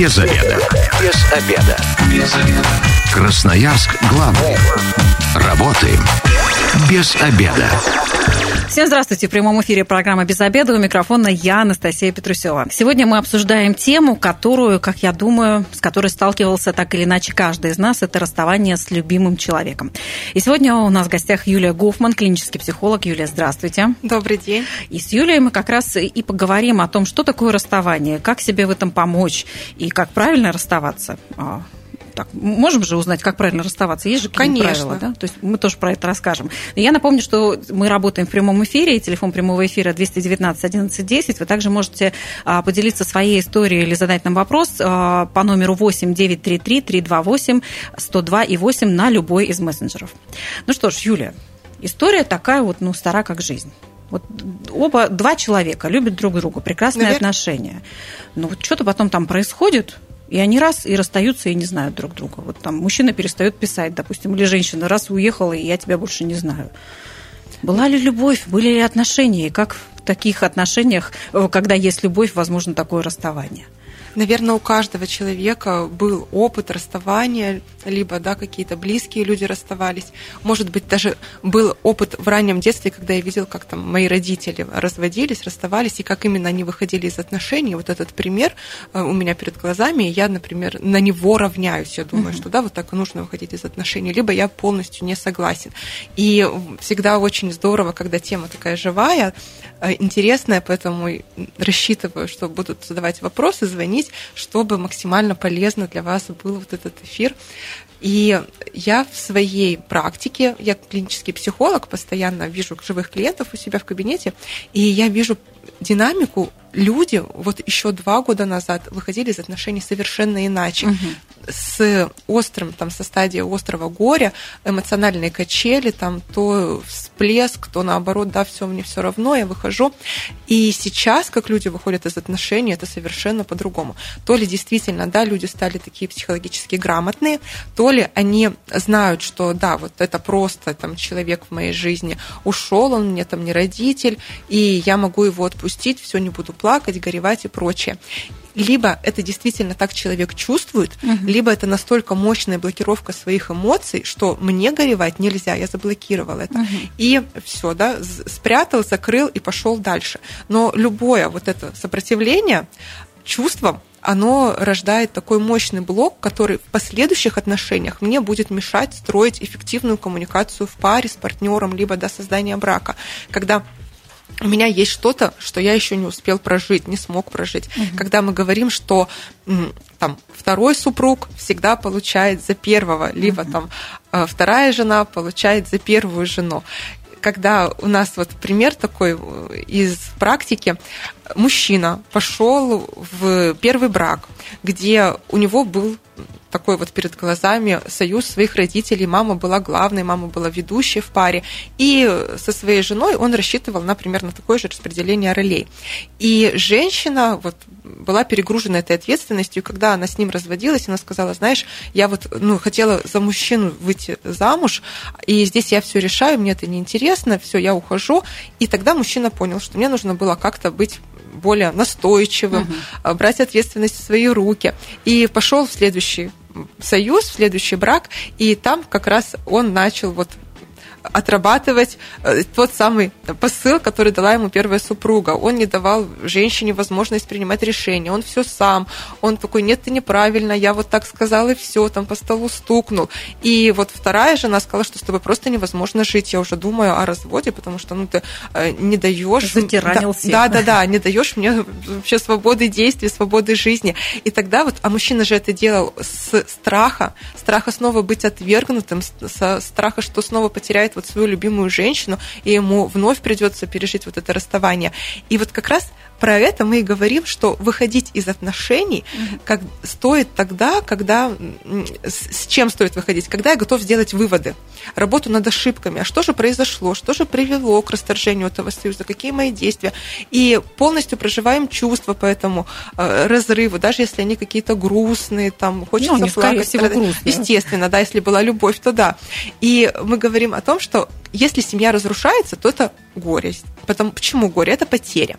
Без обеда. Без обеда. Без обеда. Красноярск главный. Работаем без обеда. Всем здравствуйте. В прямом эфире программа «Без обеда». У микрофона я, Анастасия Петрусева. Сегодня мы обсуждаем тему, которую, как я думаю, с которой сталкивался так или иначе каждый из нас. Это расставание с любимым человеком. И сегодня у нас в гостях Юлия Гофман, клинический психолог. Юлия, здравствуйте. Добрый день. И с Юлией мы как раз и поговорим о том, что такое расставание, как себе в этом помочь и как правильно расставаться а, так, можем же узнать, как правильно расставаться? Есть же какие-то правила, да? То есть мы тоже про это расскажем. Я напомню, что мы работаем в прямом эфире, телефон прямого эфира 219 11 10. Вы также можете а, поделиться своей историей или задать нам вопрос а, по номеру 8 933 328 102 и 8 на любой из мессенджеров. Ну что ж, Юлия, история такая вот, ну, стара как жизнь. Вот оба, два человека любят друг друга, прекрасные Наверное. отношения. Но вот что-то потом там происходит, и они раз и расстаются и не знают друг друга. Вот там мужчина перестает писать, допустим, или женщина раз уехала, и я тебя больше не знаю. Была ли любовь, были ли отношения, и как в таких отношениях, э, когда есть любовь, возможно такое расставание? Наверное, у каждого человека был опыт расставания, либо да, какие-то близкие люди расставались. Может быть, даже был опыт в раннем детстве, когда я видел, как там мои родители разводились, расставались, и как именно они выходили из отношений. Вот этот пример э, у меня перед глазами, и я, например, на него равняюсь. Я думаю, uh-huh. что да, вот так и нужно выходить из отношений. Либо я полностью не согласен. И всегда очень здорово, когда тема такая живая, э, интересная, поэтому рассчитываю, что будут задавать вопросы, звонить объяснить, чтобы максимально полезно для вас был вот этот эфир. И я в своей практике, я клинический психолог, постоянно вижу живых клиентов у себя в кабинете, и я вижу динамику люди вот еще два года назад выходили из отношений совершенно иначе. Угу. С острым, там, со стадии острого горя, эмоциональные качели, там, то всплеск, то наоборот, да, все мне все равно, я выхожу. И сейчас, как люди выходят из отношений, это совершенно по-другому. То ли действительно, да, люди стали такие психологически грамотные, то ли они знают, что, да, вот это просто там человек в моей жизни ушел, он мне там не родитель, и я могу его отпустить, все не буду плакать, горевать и прочее. Либо это действительно так человек чувствует, угу. либо это настолько мощная блокировка своих эмоций, что мне горевать нельзя, я заблокировал это. Угу. И все, да, спрятал, закрыл и пошел дальше. Но любое вот это сопротивление чувствам, оно рождает такой мощный блок, который в последующих отношениях мне будет мешать строить эффективную коммуникацию в паре с партнером, либо до создания брака. Когда у меня есть что-то, что я еще не успел прожить, не смог прожить. Угу. Когда мы говорим, что там второй супруг всегда получает за первого, либо угу. там э, вторая жена получает за первую жену. Когда у нас вот пример такой э, из практики, мужчина пошел в первый брак, где у него был такой вот перед глазами союз своих родителей. Мама была главной, мама была ведущей в паре. И со своей женой он рассчитывал на примерно такое же распределение ролей. И женщина вот была перегружена этой ответственностью, когда она с ним разводилась, она сказала, знаешь, я вот ну, хотела за мужчину выйти замуж, и здесь я все решаю, мне это неинтересно, все, я ухожу. И тогда мужчина понял, что мне нужно было как-то быть более настойчивым, угу. брать ответственность в свои руки. И пошел в следующий союз, в следующий брак, и там как раз он начал вот отрабатывать э, тот самый посыл, который дала ему первая супруга. Он не давал женщине возможность принимать решения. Он все сам. Он такой, нет, ты неправильно, я вот так сказал и все, там по столу стукнул. И вот вторая жена сказала, что с тобой просто невозможно жить. Я уже думаю о разводе, потому что ну ты э, не даешь... Затиранил да, Да, да, да, не даешь мне вообще свободы действий, свободы жизни. И тогда вот, а мужчина же это делал с страха, страха снова быть отвергнутым, со страха, что снова потеряет вот свою любимую женщину, и ему вновь придется пережить вот это расставание. И вот как раз про это мы и говорим, что выходить из отношений как стоит тогда, когда с чем стоит выходить, когда я готов сделать выводы, работу над ошибками, а что же произошло, что же привело к расторжению этого союза, какие мои действия, и полностью проживаем чувства по этому э, разрыву, даже если они какие-то грустные, там хочется ну, плакать, всего грустные. естественно, да, если была любовь, то да. И мы говорим о том, что если семья разрушается, то это горе. Потому, почему горе? Это потеря.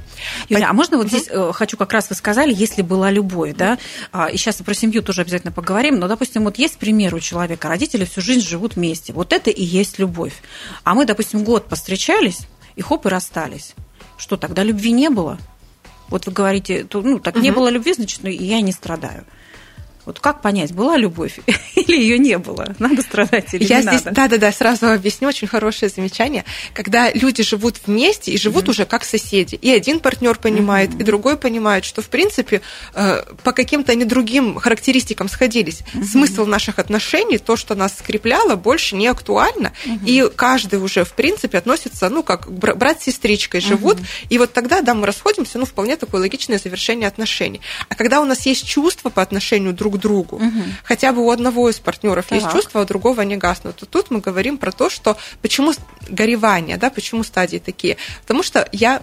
Юля, а можно вот здесь э, хочу как раз вы сказали, если была любовь, да, а, и сейчас про семью тоже обязательно поговорим, но, допустим, вот есть пример у человека, родители всю жизнь живут вместе, вот это и есть любовь. А мы, допустим, год постречались, и хоп, и расстались. Что, тогда любви не было? Вот вы говорите, ну, так угу. не было любви, значит, ну, я не страдаю. Вот как понять, была любовь или ее не было? Надо страдать или Я не здесь, надо? Да-да-да, сразу объясню, очень хорошее замечание. Когда люди живут вместе и живут mm-hmm. уже как соседи, и один партнер понимает, mm-hmm. и другой понимает, что, в принципе, э, по каким-то не другим характеристикам сходились. Mm-hmm. Смысл наших отношений, то, что нас скрепляло, больше не актуально, mm-hmm. и каждый уже, в принципе, относится, ну, как брат с сестричкой живут, mm-hmm. и вот тогда, да, мы расходимся, ну, вполне такое логичное завершение отношений. А когда у нас есть чувства по отношению друг к другу, угу. хотя бы у одного из партнеров так. есть чувства, а у другого не гаснут, то тут мы говорим про то, что почему горевание, да, почему стадии такие. Потому что я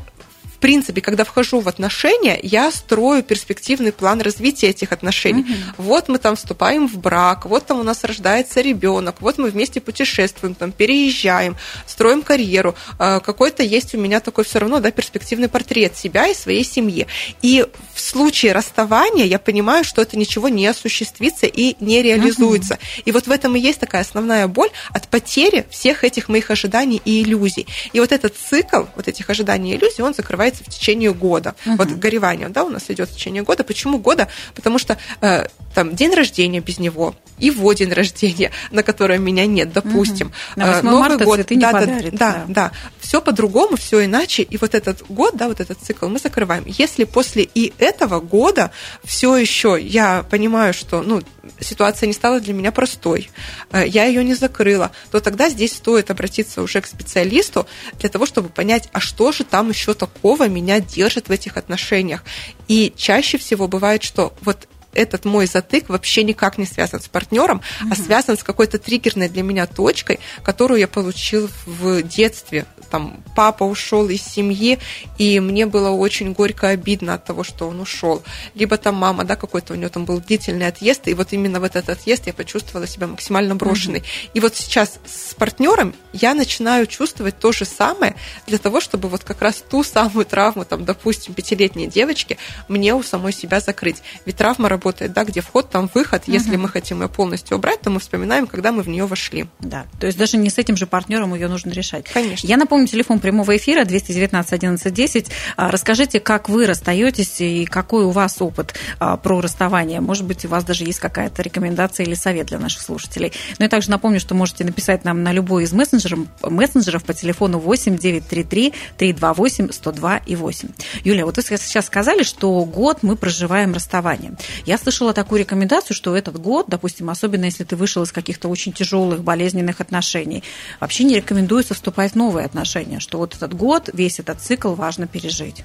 в принципе, когда вхожу в отношения, я строю перспективный план развития этих отношений. Угу. Вот мы там вступаем в брак, вот там у нас рождается ребенок, вот мы вместе путешествуем, там переезжаем, строим карьеру. А, какой-то есть у меня такой все равно да, перспективный портрет себя и своей семьи. И в случае расставания я понимаю, что это ничего не осуществится и не реализуется. Угу. И вот в этом и есть такая основная боль от потери всех этих моих ожиданий и иллюзий. И вот этот цикл вот этих ожиданий и иллюзий, он закрывается развивается в течение года. Uh-huh. Вот горевание, да, у нас идет в течение года. Почему года? Потому что э, там день рождения без него, его день рождения, на которое меня нет, допустим. Угу. На Новый марта год, да, подарит, да, да, да, все по-другому, все иначе. И вот этот год, да, вот этот цикл мы закрываем. Если после и этого года все еще я понимаю, что ну, ситуация не стала для меня простой, э, я ее не закрыла, то тогда здесь стоит обратиться уже к специалисту для того, чтобы понять, а что же там еще такого меня держит в этих отношениях. И чаще всего бывает, что вот этот мой затык вообще никак не связан с партнером, угу. а связан с какой-то триггерной для меня точкой, которую я получил в детстве. Там папа ушел из семьи, и мне было очень горько обидно от того, что он ушел. Либо там мама, да, какой-то у нее там был длительный отъезд, и вот именно в этот отъезд я почувствовала себя максимально брошенной. Угу. И вот сейчас с партнером я начинаю чувствовать то же самое для того, чтобы вот как раз ту самую травму, там, допустим, пятилетней девочки мне у самой себя закрыть. Ведь травма работает, да, где вход, там выход. Угу. Если мы хотим ее полностью убрать, то мы вспоминаем, когда мы в нее вошли. Да, то есть даже не с этим же партнером ее нужно решать. Конечно. Я напомню, телефон прямого эфира 219 11 10. Расскажите, как вы расстаетесь и какой у вас опыт а, про расставание. Может быть, у вас даже есть какая-то рекомендация или совет для наших слушателей. Но ну я также напомню, что можете написать нам на любой из мессенджеров, мессенджеров по телефону 8 933 328 102 и 8. Юлия, вот вы сейчас сказали, что год мы проживаем расставание. Я слышала такую рекомендацию, что этот год, допустим, особенно если ты вышел из каких-то очень тяжелых, болезненных отношений, вообще не рекомендуется вступать в новые отношения, что вот этот год, весь этот цикл важно пережить.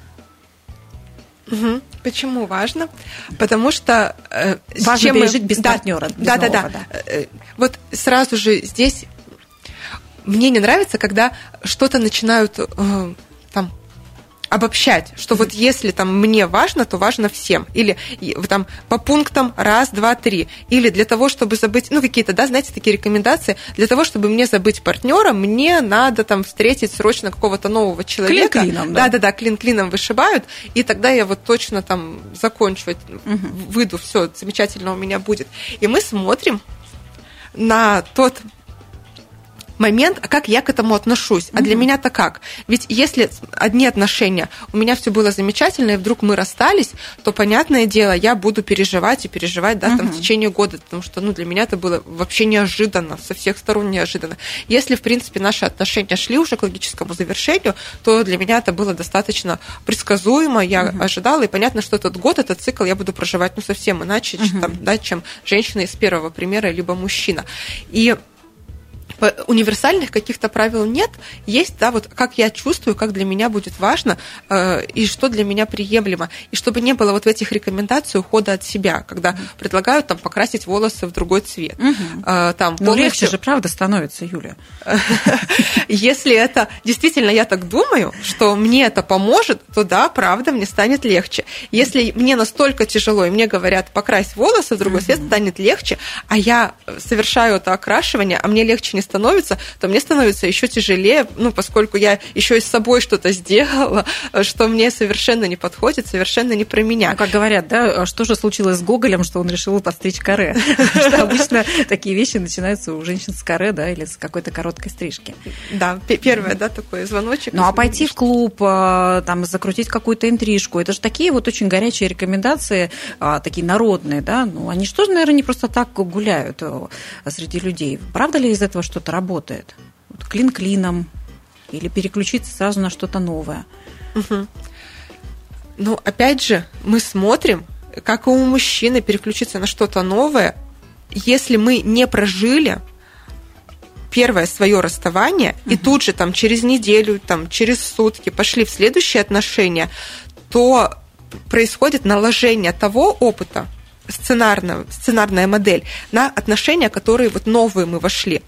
Угу. Почему важно? Потому что э, важно чем пережить мы... без да, партнера. Без да, нового, да, да, да. Э, вот сразу же здесь мне не нравится, когда что-то начинают э, обобщать, что вот если там мне важно, то важно всем. Или там по пунктам раз, два, три. Или для того, чтобы забыть, ну, какие-то, да, знаете, такие рекомендации, для того, чтобы мне забыть партнера, мне надо там встретить срочно какого-то нового человека. Клин клином, да. Да, да, да, клин клином вышибают, и тогда я вот точно там закончу, угу. выйду, все замечательно у меня будет. И мы смотрим на тот момент, а как я к этому отношусь. А для меня-то как? Ведь если одни отношения, у меня все было замечательно, и вдруг мы расстались, то, понятное дело, я буду переживать и переживать, да, там, в течение года, потому что, ну, для меня это было вообще неожиданно, со всех сторон неожиданно. Если, в принципе, наши отношения шли уже к логическому завершению, то для меня это было достаточно предсказуемо, я uh-huh. ожидала, и понятно, что этот год, этот цикл я буду проживать, ну, совсем иначе, uh-huh. там, да, чем женщина из первого примера, либо мужчина. И универсальных каких-то правил нет. Есть, да, вот как я чувствую, как для меня будет важно э, и что для меня приемлемо. И чтобы не было вот в этих рекомендациях ухода от себя, когда mm предлагают там покрасить волосы в другой цвет. mm Э, там, Но полностью... легче же, правда, становится, Юля. Если это действительно я так думаю, что мне это поможет, то да, правда, мне станет легче. Если мне настолько тяжело, и мне говорят, покрась волосы в другой цвет, станет легче, а я совершаю это окрашивание, а мне легче не становится, то мне становится еще тяжелее, ну, поскольку я еще и с собой что-то сделала, что мне совершенно не подходит, совершенно не про меня. Ну, как говорят, да, что же случилось с Гоголем, что он решил подстричь каре? Что обычно такие вещи начинаются у женщин с каре, да, или с какой-то короткой стрижки. Да, первое, да, такой звоночек. Ну, а пойти в клуб, а, там, закрутить какую-то интрижку, это же такие вот очень горячие рекомендации, а, такие народные, да, ну, они что же, наверное, не просто так гуляют среди людей. Правда ли из этого что-то работает? Вот клин клином или переключиться сразу на что-то новое? Угу. Ну, опять же, мы смотрим, как у мужчины переключиться на что-то новое, если мы не прожили первое свое расставание, угу. и тут же там через неделю, там через сутки пошли в следующие отношения, то происходит наложение того опыта, сценарная, сценарная модель на отношения, которые вот новые мы вошли.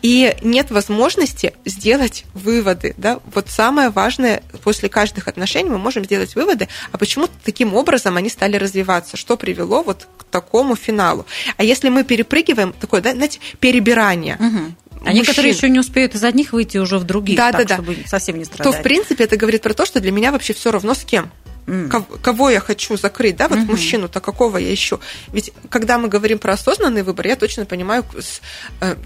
И нет возможности сделать выводы. Да? Вот самое важное, после каждых отношений мы можем сделать выводы, а почему таким образом они стали развиваться, что привело вот к такому финалу. А если мы перепрыгиваем, такое, да, знаете, перебирание, угу. А мужчин. некоторые еще не успеют из одних выйти уже в других, да, так, да, чтобы да. совсем не страдать. То, в принципе, это говорит про то, что для меня вообще все равно с кем. Mm. Кого я хочу закрыть, да, вот mm-hmm. мужчину-то какого я ищу. Ведь когда мы говорим про осознанный выбор, я точно понимаю, э,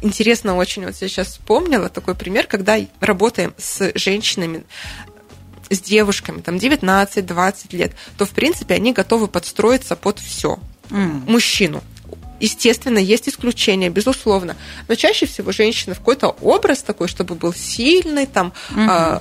интересно очень, вот я сейчас вспомнила такой пример, когда работаем с женщинами, с девушками, там 19-20 лет, то, в принципе, они готовы подстроиться под все. Mm. Мужчину. Естественно, есть исключения, безусловно. Но чаще всего женщина в какой-то образ такой, чтобы был сильный, там, э,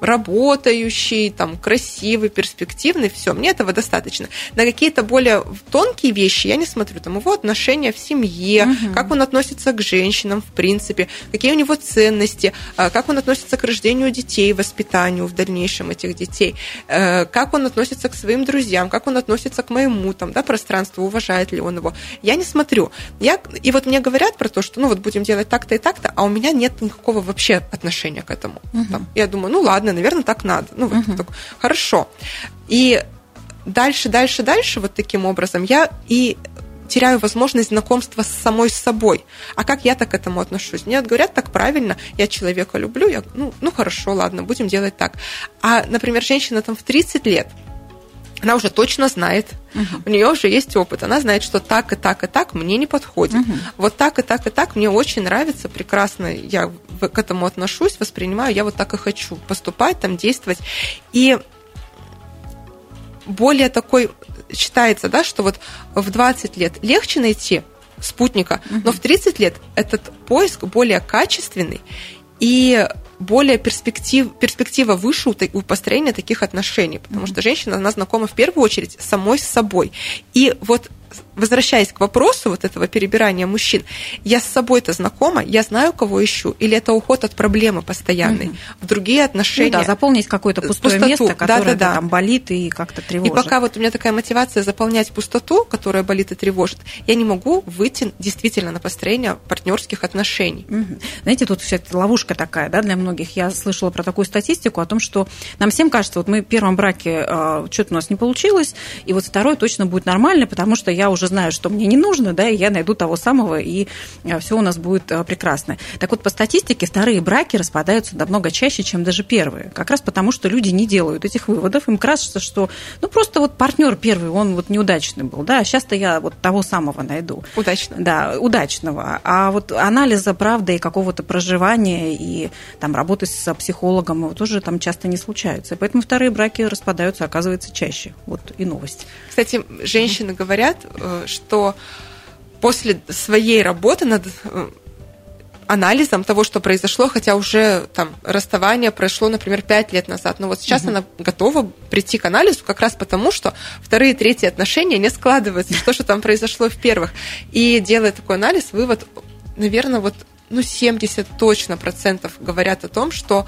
работающий, там, красивый, перспективный, все, мне этого достаточно. На какие-то более тонкие вещи я не смотрю, там, его отношения в семье, угу. как он относится к женщинам, в принципе, какие у него ценности, а, как он относится к рождению детей, воспитанию в дальнейшем этих детей, э, как он относится к своим друзьям, как он относится к моему, там, да, пространству, уважает ли он его. Я не смотрю. Я, и вот мне говорят про то, что, ну, вот будем делать так-то и так-то, а у меня нет никакого вообще отношения к этому. Угу. Там, я думаю, ну, ладно, ладно, наверное, так надо. Ну, вот, uh-huh. так, хорошо. И дальше, дальше, дальше вот таким образом я и теряю возможность знакомства с самой собой. А как я так к этому отношусь? Мне говорят так правильно, я человека люблю, я, ну, ну хорошо, ладно, будем делать так. А, например, женщина там в 30 лет, она уже точно знает, uh-huh. у нее уже есть опыт, она знает, что так и так и так мне не подходит. Uh-huh. Вот так и так и так мне очень нравится, прекрасно я к этому отношусь, воспринимаю, я вот так и хочу поступать, там действовать. И более такой считается, да, что вот в 20 лет легче найти спутника, uh-huh. но в 30 лет этот поиск более качественный и более перспектив, перспектива выше у, у построения таких отношений, потому mm-hmm. что женщина, она знакома в первую очередь самой с собой. И вот возвращаясь к вопросу вот этого перебирания мужчин, я с собой-то знакома, я знаю, кого ищу, или это уход от проблемы постоянной, угу. в другие отношения. Ну, да, заполнить какое-то пустое пустоту. место, которое да, да, да. там болит и как-то тревожит. И пока вот у меня такая мотивация заполнять пустоту, которая болит и тревожит, я не могу выйти действительно на построение партнерских отношений. Угу. Знаете, тут вся ловушка такая, да, для многих. Я слышала про такую статистику о том, что нам всем кажется, вот мы в первом браке э, а, что-то у нас не получилось, и вот второй точно будет нормальный, потому что я уже знаю, что мне не нужно, да, и я найду того самого, и э, все у нас будет э, прекрасно. Так вот, по статистике, вторые браки распадаются намного чаще, чем даже первые. Как раз потому, что люди не делают этих выводов. Им кажется, что ну просто вот партнер первый, он вот неудачный был, да, а сейчас-то я вот того самого найду. Удачно. Да, удачного. А вот анализа правды и какого-то проживания и там работы с психологом тоже там часто не случаются. Поэтому вторые браки распадаются, оказывается, чаще. Вот и новость. Кстати, женщины говорят, э, что после своей работы над э, анализом того, что произошло, хотя уже там расставание прошло, например, пять лет назад. Но вот сейчас угу. она готова прийти к анализу как раз потому, что вторые и третьи отношения не складываются, что же там произошло в первых. И делая такой анализ, вывод, наверное, вот ну, 70 точно процентов говорят о том, что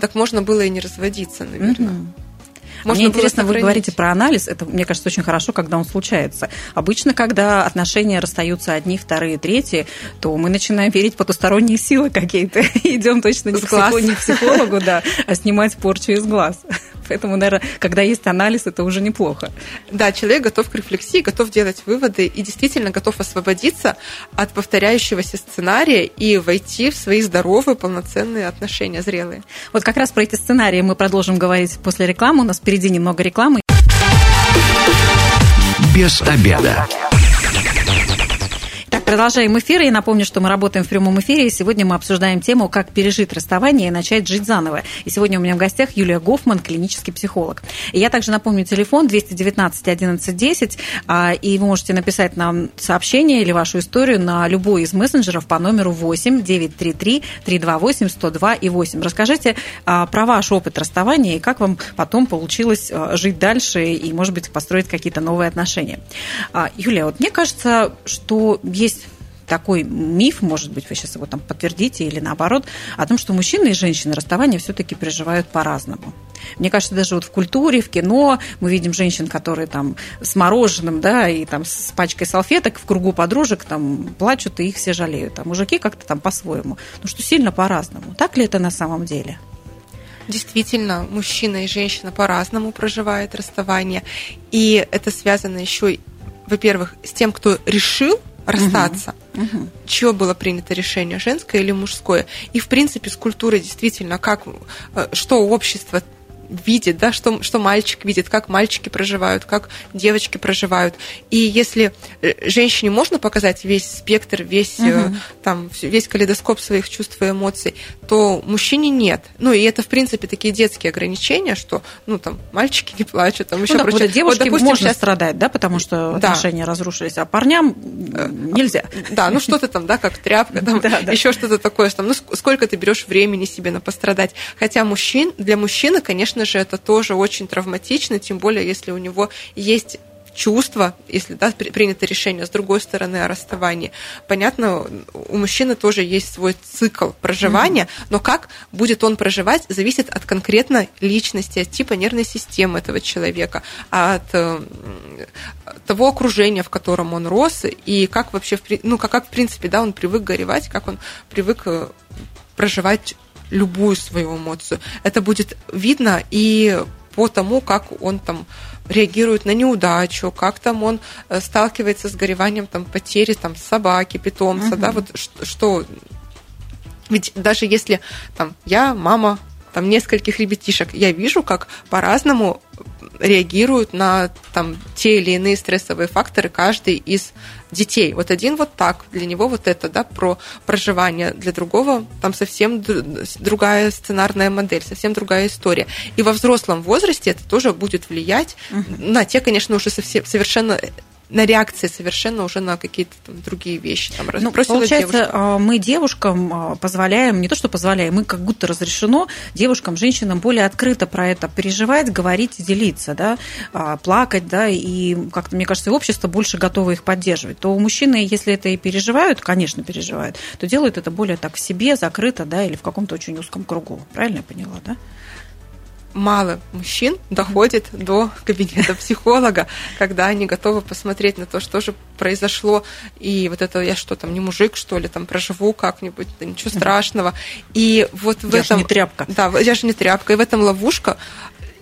так можно было и не разводиться, наверное. Угу. Можно Мне интересно, вы говорите про анализ. Это, мне кажется, очень хорошо, когда он случается. Обычно, когда отношения расстаются одни, вторые, третьи, то мы начинаем верить в потусторонние силы какие-то. Идем точно не к, психологу, не к психологу, да, а снимать порчу из глаз. Поэтому, наверное, когда есть анализ, это уже неплохо. Да, человек готов к рефлексии, готов делать выводы и действительно готов освободиться от повторяющегося сценария и войти в свои здоровые, полноценные отношения, зрелые. Вот как раз про эти сценарии мы продолжим говорить после рекламы. У нас впереди немного рекламы. Без обеда. Продолжаем эфир. И напомню, что мы работаем в прямом эфире. И сегодня мы обсуждаем тему, как пережить расставание и начать жить заново. И сегодня у меня в гостях Юлия Гофман, клинический психолог. И я также напомню телефон 219 11 10. И вы можете написать нам сообщение или вашу историю на любой из мессенджеров по номеру 8 933 328 102 и 8. Расскажите а, про ваш опыт расставания и как вам потом получилось а, жить дальше и, может быть, построить какие-то новые отношения. А, Юлия, вот мне кажется, что есть такой миф, может быть, вы сейчас его там подтвердите или наоборот, о том, что мужчины и женщины расставание все-таки переживают по-разному. Мне кажется, даже вот в культуре, в кино мы видим женщин, которые там с мороженым, да, и там с пачкой салфеток в кругу подружек там плачут, и их все жалеют. А мужики как-то там по-своему. Ну что сильно по-разному. Так ли это на самом деле? Действительно, мужчина и женщина по-разному проживают расставание. И это связано еще, во-первых, с тем, кто решил расстаться. Угу. Угу. Чье было принято решение, женское или мужское? И, в принципе, с культурой действительно, как, э, что общество видит, да, что, что мальчик видит, как мальчики проживают, как девочки проживают. И если э, женщине можно показать весь спектр, весь, угу. там, весь калейдоскоп своих чувств и эмоций, то мужчине нет. Ну, и это, в принципе, такие детские ограничения, что, ну, там, мальчики не плачут, там еще ну, прочее. Вот девушке вот, допустим, можно сейчас... страдать, да, потому что да. отношения разрушились, а парням э, нельзя. Да, ну, что-то там, да, как тряпка, там, да, да. еще что-то такое, там, ну, сколько ты берешь времени себе на пострадать. Хотя мужчин, для мужчины, конечно, конечно же, это тоже очень травматично, тем более, если у него есть чувство, если да, принято решение с другой стороны о расставании. Понятно, у мужчины тоже есть свой цикл проживания, mm-hmm. но как будет он проживать, зависит от конкретной личности, от типа нервной системы этого человека, от э, того окружения, в котором он рос, и как вообще, ну, как, как в принципе, да, он привык горевать, как он привык э, проживать любую свою эмоцию. Это будет видно и по тому, как он там реагирует на неудачу, как там он э, сталкивается с гореванием там, потери там, собаки, питомца, угу. да, вот что... Ведь даже если там я мама там нескольких ребятишек, я вижу, как по-разному реагируют на там, те или иные стрессовые факторы каждый из детей. Вот один вот так, для него вот это, да, про проживание, для другого там совсем другая сценарная модель, совсем другая история. И во взрослом возрасте это тоже будет влиять угу. на те, конечно, уже совсем, совершенно на реакции совершенно уже на какие-то там другие вещи. Там, ну, получается, девушка. А, мы девушкам а, позволяем, не то что позволяем, мы как будто разрешено девушкам, женщинам более открыто про это переживать, говорить, делиться, да, а, плакать, да, и как-то, мне кажется, общество больше готово их поддерживать. То у мужчины, если это и переживают, конечно, переживают, то делают это более так в себе, закрыто, да, или в каком-то очень узком кругу. Правильно я поняла, да? Мало мужчин доходит до кабинета психолога, когда они готовы посмотреть на то, что же произошло, и вот это я что там, не мужик, что ли, там проживу как-нибудь, да ничего страшного. И вот в я этом... же не тряпка. Да, я же не тряпка. И в этом ловушка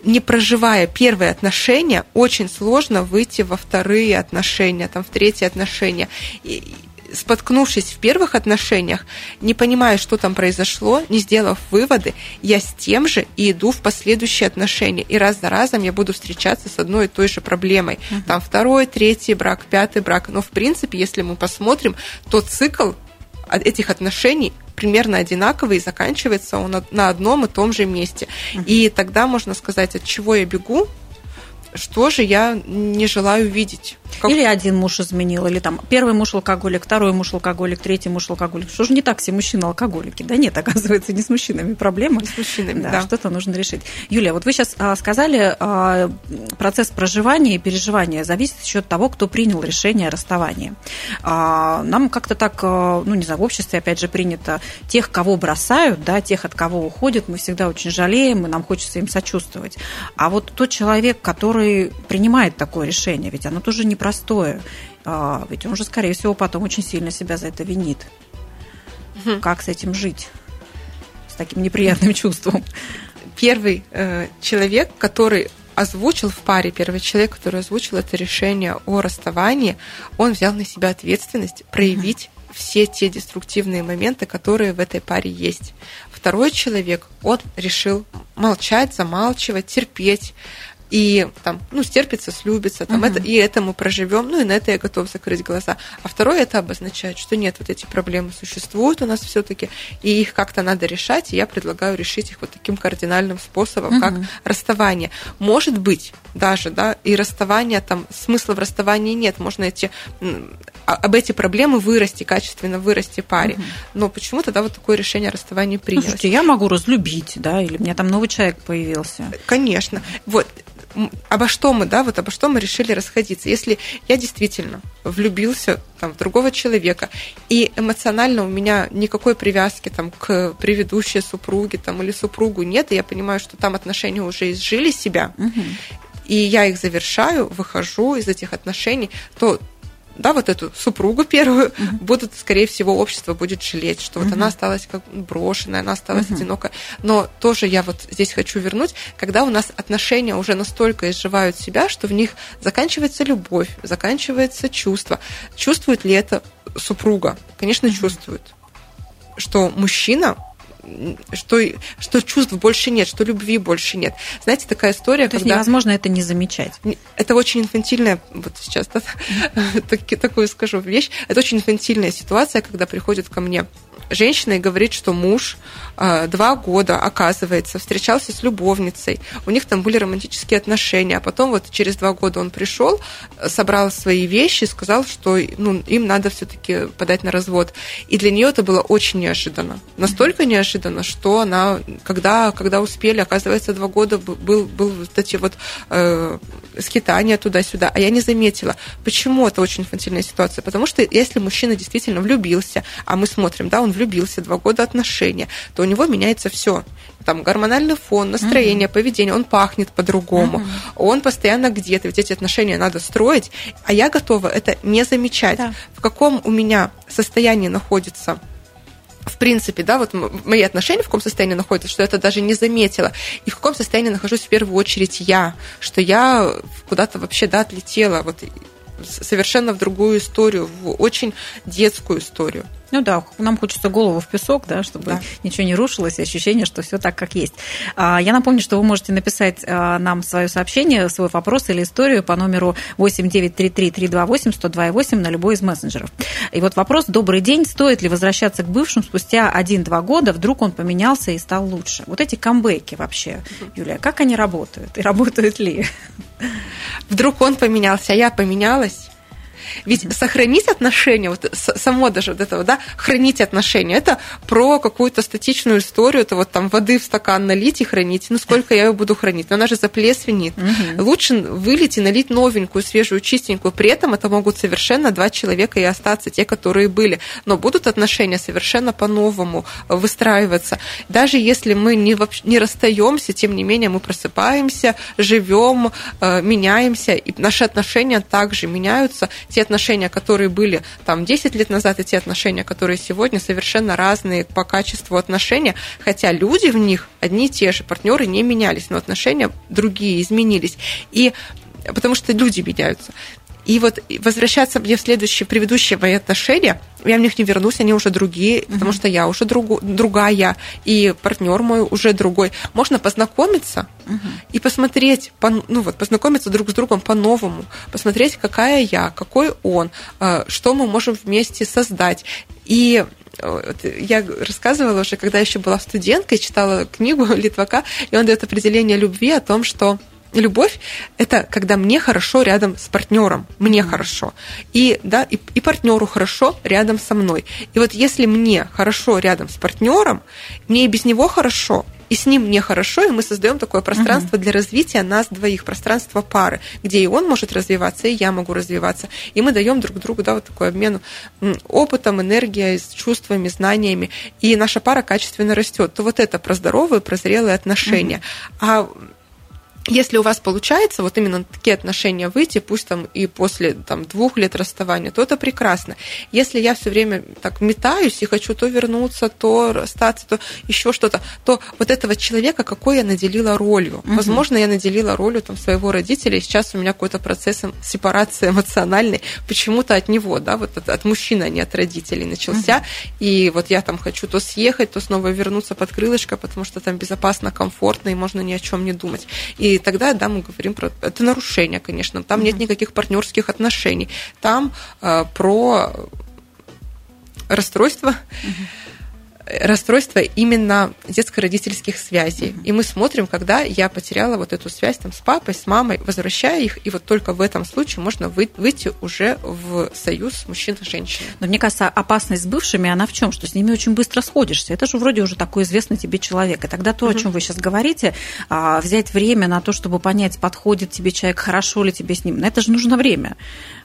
не проживая первые отношения, очень сложно выйти во вторые отношения, там, в третьи отношения. И, споткнувшись в первых отношениях, не понимая, что там произошло, не сделав выводы, я с тем же и иду в последующие отношения. И раз за разом я буду встречаться с одной и той же проблемой. Uh-huh. Там второй, третий брак, пятый брак. Но в принципе, если мы посмотрим, то цикл этих отношений примерно одинаковый и заканчивается он на одном и том же месте. Uh-huh. И тогда можно сказать, от чего я бегу, что же я не желаю видеть. Как... Или один муж изменил, или там первый муж алкоголик, второй муж алкоголик, третий муж алкоголик. Что же не так все мужчины алкоголики? Да нет, оказывается, не с мужчинами проблема. Не с мужчинами, да. да. Что-то нужно решить. Юлия, вот вы сейчас а, сказали, а, процесс проживания и переживания зависит еще от того, кто принял решение о расставании. А, нам как-то так, ну не знаю, в обществе, опять же, принято тех, кого бросают, да, тех, от кого уходят, мы всегда очень жалеем, и нам хочется им сочувствовать. А вот тот человек, который принимает такое решение, ведь оно тоже не непростое. А, ведь он же, скорее всего, потом очень сильно себя за это винит. Угу. Как с этим жить? С таким неприятным чувством? первый э, человек, который озвучил в паре, первый человек, который озвучил это решение о расставании, он взял на себя ответственность проявить все те деструктивные моменты, которые в этой паре есть. Второй человек, он решил молчать, замалчивать, терпеть, и там, ну, стерпится, слюбится, там, uh-huh. это, и это мы проживем, ну, и на это я готов закрыть глаза. А второе это обозначает, что нет, вот эти проблемы существуют у нас все-таки, и их как-то надо решать, и я предлагаю решить их вот таким кардинальным способом, uh-huh. как расставание. Может быть, даже, да, и расставание, там, смысла в расставании нет, можно эти, а, об эти проблемы вырасти, качественно вырасти паре. Uh-huh. Но почему-то, да, вот такое решение о расставании принялось. Слушайте, я могу разлюбить, да, или у меня там новый человек появился. Конечно. Вот, обо что мы, да, вот обо что мы решили расходиться. Если я действительно влюбился там, в другого человека, и эмоционально у меня никакой привязки там, к предыдущей супруге там, или супругу нет, и я понимаю, что там отношения уже изжили себя, угу. и я их завершаю, выхожу из этих отношений, то да, вот эту супругу первую, uh-huh. будут, скорее всего, общество будет жалеть, что вот она осталась как брошенная, она осталась uh-huh. одинокая. Но тоже я вот здесь хочу вернуть, когда у нас отношения уже настолько изживают себя, что в них заканчивается любовь, заканчивается чувство. Чувствует ли это супруга? Конечно, uh-huh. чувствует. Что мужчина что, что чувств больше нет, что любви больше нет. Знаете, такая история, То когда... есть невозможно это не замечать. Это очень инфантильная, вот сейчас да, такую скажу вещь, это очень инфантильная ситуация, когда приходит ко мне женщина и говорит, что муж э, два года, оказывается, встречался с любовницей, у них там были романтические отношения, а потом вот через два года он пришел, собрал свои вещи, сказал, что ну, им надо все-таки подать на развод. И для нее это было очень неожиданно. Настолько неожиданно, что она, когда, когда успели, оказывается, два года был, был вот эти вот э, скитания туда-сюда, а я не заметила. Почему это очень инфантильная ситуация? Потому что если мужчина действительно влюбился, а мы смотрим, да, он влюбился, два года отношения, то у него меняется все. Там гормональный фон, настроение, uh-huh. поведение, он пахнет по-другому, uh-huh. он постоянно где-то, ведь эти отношения надо строить, а я готова это не замечать. Да. В каком у меня состоянии находится в принципе, да, вот мои отношения в каком состоянии находятся, что я это даже не заметила, и в каком состоянии нахожусь в первую очередь я, что я куда-то вообще, да, отлетела, вот совершенно в другую историю, в очень детскую историю. Ну да, нам хочется голову в песок, да, чтобы да. ничего не рушилось, и ощущение, что все так, как есть. А, я напомню, что вы можете написать а, нам свое сообщение, свой вопрос или историю по номеру 8933-328-102,8 на любой из мессенджеров. И вот вопрос, добрый день, стоит ли возвращаться к бывшим спустя 1-2 года, вдруг он поменялся и стал лучше? Вот эти камбэки вообще, Юлия, как они работают и работают ли? Вдруг он поменялся, а я поменялась? Ведь сохранить отношения, вот само даже вот этого, да, хранить отношения, это про какую-то статичную историю, это вот там воды в стакан налить и хранить. Ну, сколько я ее буду хранить? Но она же заплеснет. Угу. Лучше вылить и налить новенькую, свежую, чистенькую. При этом это могут совершенно два человека и остаться, те, которые были. Но будут отношения совершенно по-новому выстраиваться. Даже если мы не, не расстаемся, тем не менее мы просыпаемся, живем, э, меняемся, и наши отношения также меняются те отношения, которые были там 10 лет назад, и те отношения, которые сегодня, совершенно разные по качеству отношения, хотя люди в них одни и те же, партнеры не менялись, но отношения другие изменились. И потому что люди меняются. И вот возвращаться мне в следующие, предыдущие мои отношения, я в них не вернусь, они уже другие, uh-huh. потому что я уже другу, другая, и партнер мой уже другой. Можно познакомиться uh-huh. и посмотреть, по, ну вот, познакомиться друг с другом по-новому, посмотреть, какая я, какой он, э, что мы можем вместе создать. И э, я рассказывала уже, когда еще была студенткой, читала книгу Литвака, и он дает определение любви о том, что любовь это когда мне хорошо рядом с партнером, мне mm-hmm. хорошо. И, да, и, и партнеру хорошо рядом со мной. И вот если мне хорошо рядом с партнером, мне и без него хорошо, и с ним мне хорошо, и мы создаем такое пространство uh-huh. для развития нас двоих, пространство пары, где и он может развиваться, и я могу развиваться. И мы даем друг другу да, вот такой обмен опытом, энергией, чувствами, знаниями, и наша пара качественно растет. То вот это про здоровые, про зрелые отношения. Uh-huh. А если у вас получается вот именно такие отношения выйти, пусть там и после там, двух лет расставания, то это прекрасно. Если я все время так метаюсь и хочу то вернуться, то расстаться, то еще что-то, то вот этого человека, какой я наделила ролью? Угу. Возможно, я наделила ролью там, своего родителя, и сейчас у меня какой-то процесс сепарации эмоциональной почему-то от него, да, вот от, от мужчины, а не от родителей начался. Угу. И вот я там хочу то съехать, то снова вернуться под крылышко, потому что там безопасно, комфортно, и можно ни о чем не думать. И и тогда, да, мы говорим про... Это нарушение, конечно. Там mm-hmm. нет никаких партнерских отношений. Там э, про расстройство. Mm-hmm расстройство именно детско-родительских связей. И мы смотрим, когда я потеряла вот эту связь там, с папой, с мамой, возвращая их, и вот только в этом случае можно выйти уже в союз мужчин и женщин. Но мне кажется, опасность с бывшими, она в чем? Что с ними очень быстро сходишься. Это же вроде уже такой известный тебе человек. И тогда то, угу. о чем вы сейчас говорите, а, взять время на то, чтобы понять, подходит тебе человек, хорошо ли тебе с ним, на это же нужно время.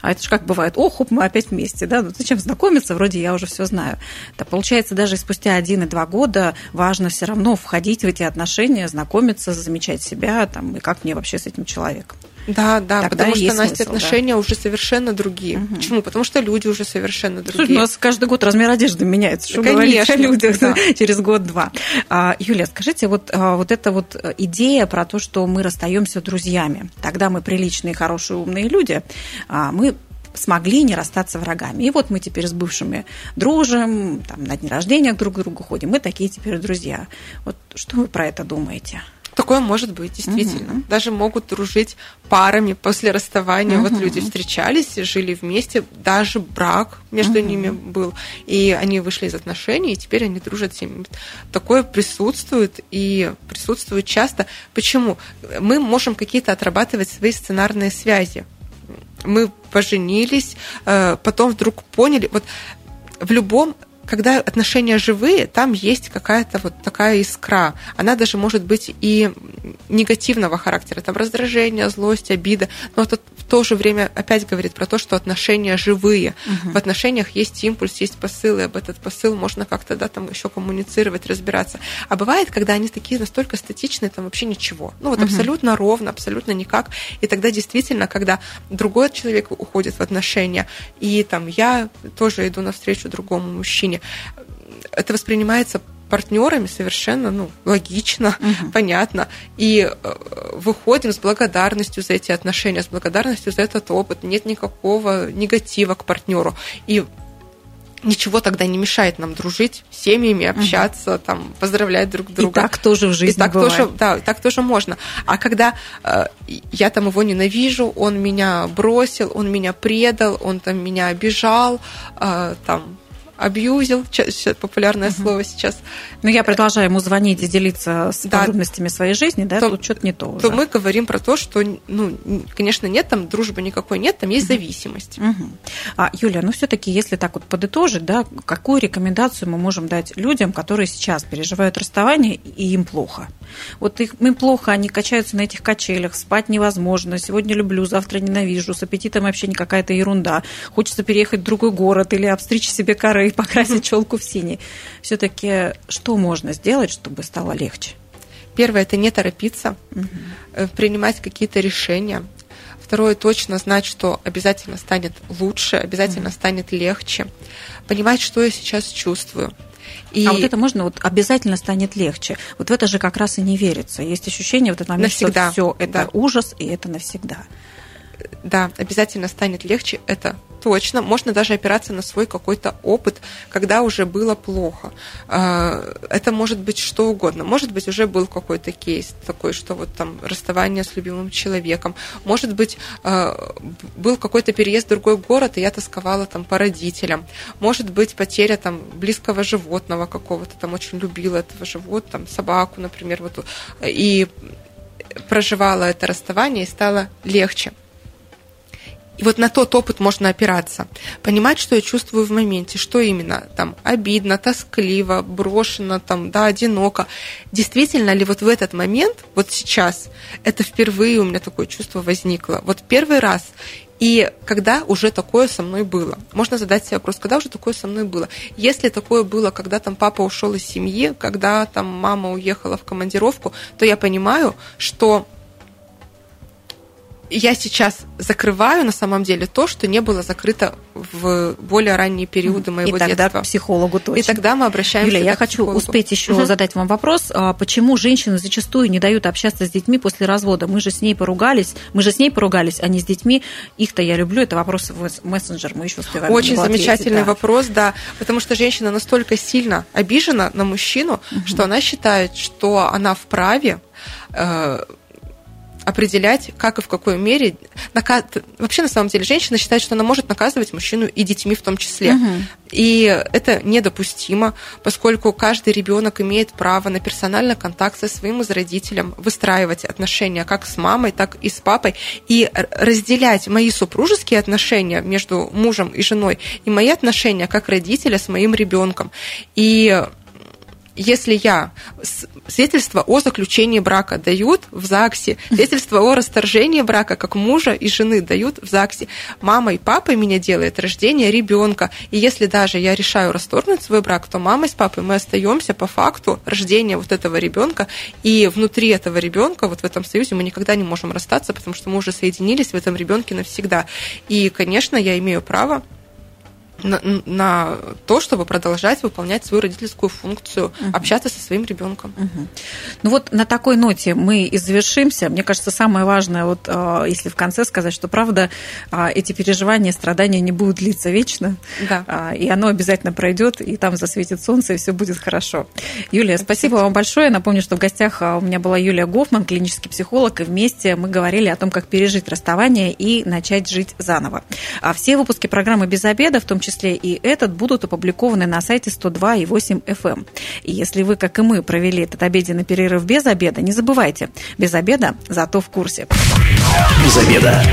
А это же как бывает, ох, хоп, мы опять вместе, да, ну зачем знакомиться, вроде я уже все знаю. Да, получается, даже спустя один и два года важно все равно входить в эти отношения, знакомиться, замечать себя, там, и как мне вообще с этим человеком. Да, да, Тогда потому что, Настя, смысл, отношения да. уже совершенно другие. Угу. Почему? Потому что люди уже совершенно другие. Слушай, у нас каждый год размер одежды меняется. Что Конечно, о людях да. через год-два. А, Юлия, скажите, вот, а, вот эта вот идея про то, что мы расстаемся друзьями, тогда мы приличные, хорошие, умные люди, а, мы смогли не расстаться врагами. И вот мы теперь с бывшими дружим, там, на дни рождения друг к другу ходим, мы такие теперь друзья. Вот что вы про это думаете? Такое может быть, действительно. Угу. Даже могут дружить парами после расставания. Угу. Вот люди встречались, жили вместе, даже брак между угу. ними был. И они вышли из отношений, и теперь они дружат семьями. Такое присутствует и присутствует часто. Почему? Мы можем какие-то отрабатывать свои сценарные связи мы поженились, э, потом вдруг поняли, вот в любом когда отношения живые, там есть какая-то вот такая искра. Она даже может быть и негативного характера, там раздражение, злость, обида, но в то же время опять говорит про то, что отношения живые. Угу. В отношениях есть импульс, есть посыл, и об этот посыл можно как-то да, там еще коммуницировать, разбираться. А бывает, когда они такие настолько статичные, там вообще ничего. Ну вот угу. абсолютно ровно, абсолютно никак. И тогда действительно, когда другой человек уходит в отношения, и там я тоже иду навстречу другому мужчине, это воспринимается партнерами совершенно ну, логично, угу. понятно. И э, выходим с благодарностью за эти отношения, с благодарностью за этот опыт. Нет никакого негатива к партнеру. И ничего тогда не мешает нам дружить с семьями, общаться, угу. там, поздравлять друг друга. И так тоже в жизни и так бывает. Тоже, да, так тоже можно. А когда э, я там его ненавижу, он меня бросил, он меня предал, он там меня обижал, э, там, абьюзил, популярное угу. слово сейчас. Но я продолжаю ему звонить и делиться с да. подробностями своей жизни, да, то, тут что-то не то уже. То мы говорим про то, что, ну, конечно, нет там дружбы никакой, нет, там есть угу. зависимость. Угу. А, Юля, ну все-таки, если так вот подытожить, да, какую рекомендацию мы можем дать людям, которые сейчас переживают расставание и им плохо? Вот их, им плохо, они качаются на этих качелях, спать невозможно, сегодня люблю, завтра ненавижу, с аппетитом вообще не какая-то ерунда, хочется переехать в другой город или обстричь себе коры, покрасить челку в синий. Все-таки что можно сделать, чтобы стало легче? Первое – это не торопиться, угу. принимать какие-то решения. Второе – точно знать, что обязательно станет лучше, обязательно угу. станет легче. Понимать, что я сейчас чувствую. И... А вот это можно, вот обязательно станет легче. Вот в это же как раз и не верится. Есть ощущение в этот момент, навсегда. что все это да. ужас, и это навсегда. Да, обязательно станет легче, это точно. Можно даже опираться на свой какой-то опыт, когда уже было плохо. А, это может быть что угодно. Может быть, уже был какой-то кейс такой, что вот там расставание с любимым человеком. Может быть, а, был какой-то переезд в другой город, и я тосковала там по родителям. Может быть, потеря там близкого животного какого-то, там очень любила этого животного, там собаку, например, вот, и проживала это расставание, и стало легче. И вот на тот опыт можно опираться. Понимать, что я чувствую в моменте, что именно там обидно, тоскливо, брошено, там, да, одиноко. Действительно ли вот в этот момент, вот сейчас, это впервые у меня такое чувство возникло. Вот первый раз. И когда уже такое со мной было? Можно задать себе вопрос, когда уже такое со мной было? Если такое было, когда там папа ушел из семьи, когда там мама уехала в командировку, то я понимаю, что я сейчас закрываю на самом деле то, что не было закрыто в более ранние периоды моего и тогда детства. к психологу точно. И тогда мы обращаемся Юля, я хочу психологу. успеть еще угу. задать вам вопрос. А почему женщины зачастую не дают общаться с детьми после развода? Мы же с ней поругались, мы же с ней поругались, а не с детьми. Их-то я люблю, это вопрос в мессенджер, мы еще успеваем Очень замечательный ответить, да. вопрос, да, потому что женщина настолько сильно обижена на мужчину, угу. что она считает, что она вправе э, определять, как и в какой мере. Наказ... Вообще, на самом деле, женщина считает, что она может наказывать мужчину и детьми в том числе. Угу. И это недопустимо, поскольку каждый ребенок имеет право на персональный контакт со своим родителем, выстраивать отношения как с мамой, так и с папой, и разделять мои супружеские отношения между мужем и женой и мои отношения как родителя с моим ребенком. И если я свидетельство о заключении брака дают в ЗАГСе, свидетельство о расторжении брака как мужа и жены дают в ЗАГСе, мама и папа меня делает рождение ребенка, и если даже я решаю расторгнуть свой брак, то мама с папой мы остаемся по факту рождения вот этого ребенка, и внутри этого ребенка, вот в этом союзе мы никогда не можем расстаться, потому что мы уже соединились в этом ребенке навсегда. И, конечно, я имею право на, на то, чтобы продолжать выполнять свою родительскую функцию, угу. общаться со своим ребенком. Угу. Ну вот на такой ноте мы и завершимся. Мне кажется, самое важное, вот а, если в конце сказать, что правда а, эти переживания, страдания не будут длиться вечно, да. А, и оно обязательно пройдет, и там засветит солнце, и все будет хорошо. Юлия, спасибо вам большое. Напомню, что в гостях у меня была Юлия Гофман, клинический психолог, и вместе мы говорили о том, как пережить расставание и начать жить заново. А все выпуски программы «Без обеда», в том числе числе и этот, будут опубликованы на сайте 102,8 FM. Эм. И если вы, как и мы, провели этот обеденный перерыв без обеда, не забывайте, без обеда зато в курсе. Без обеда.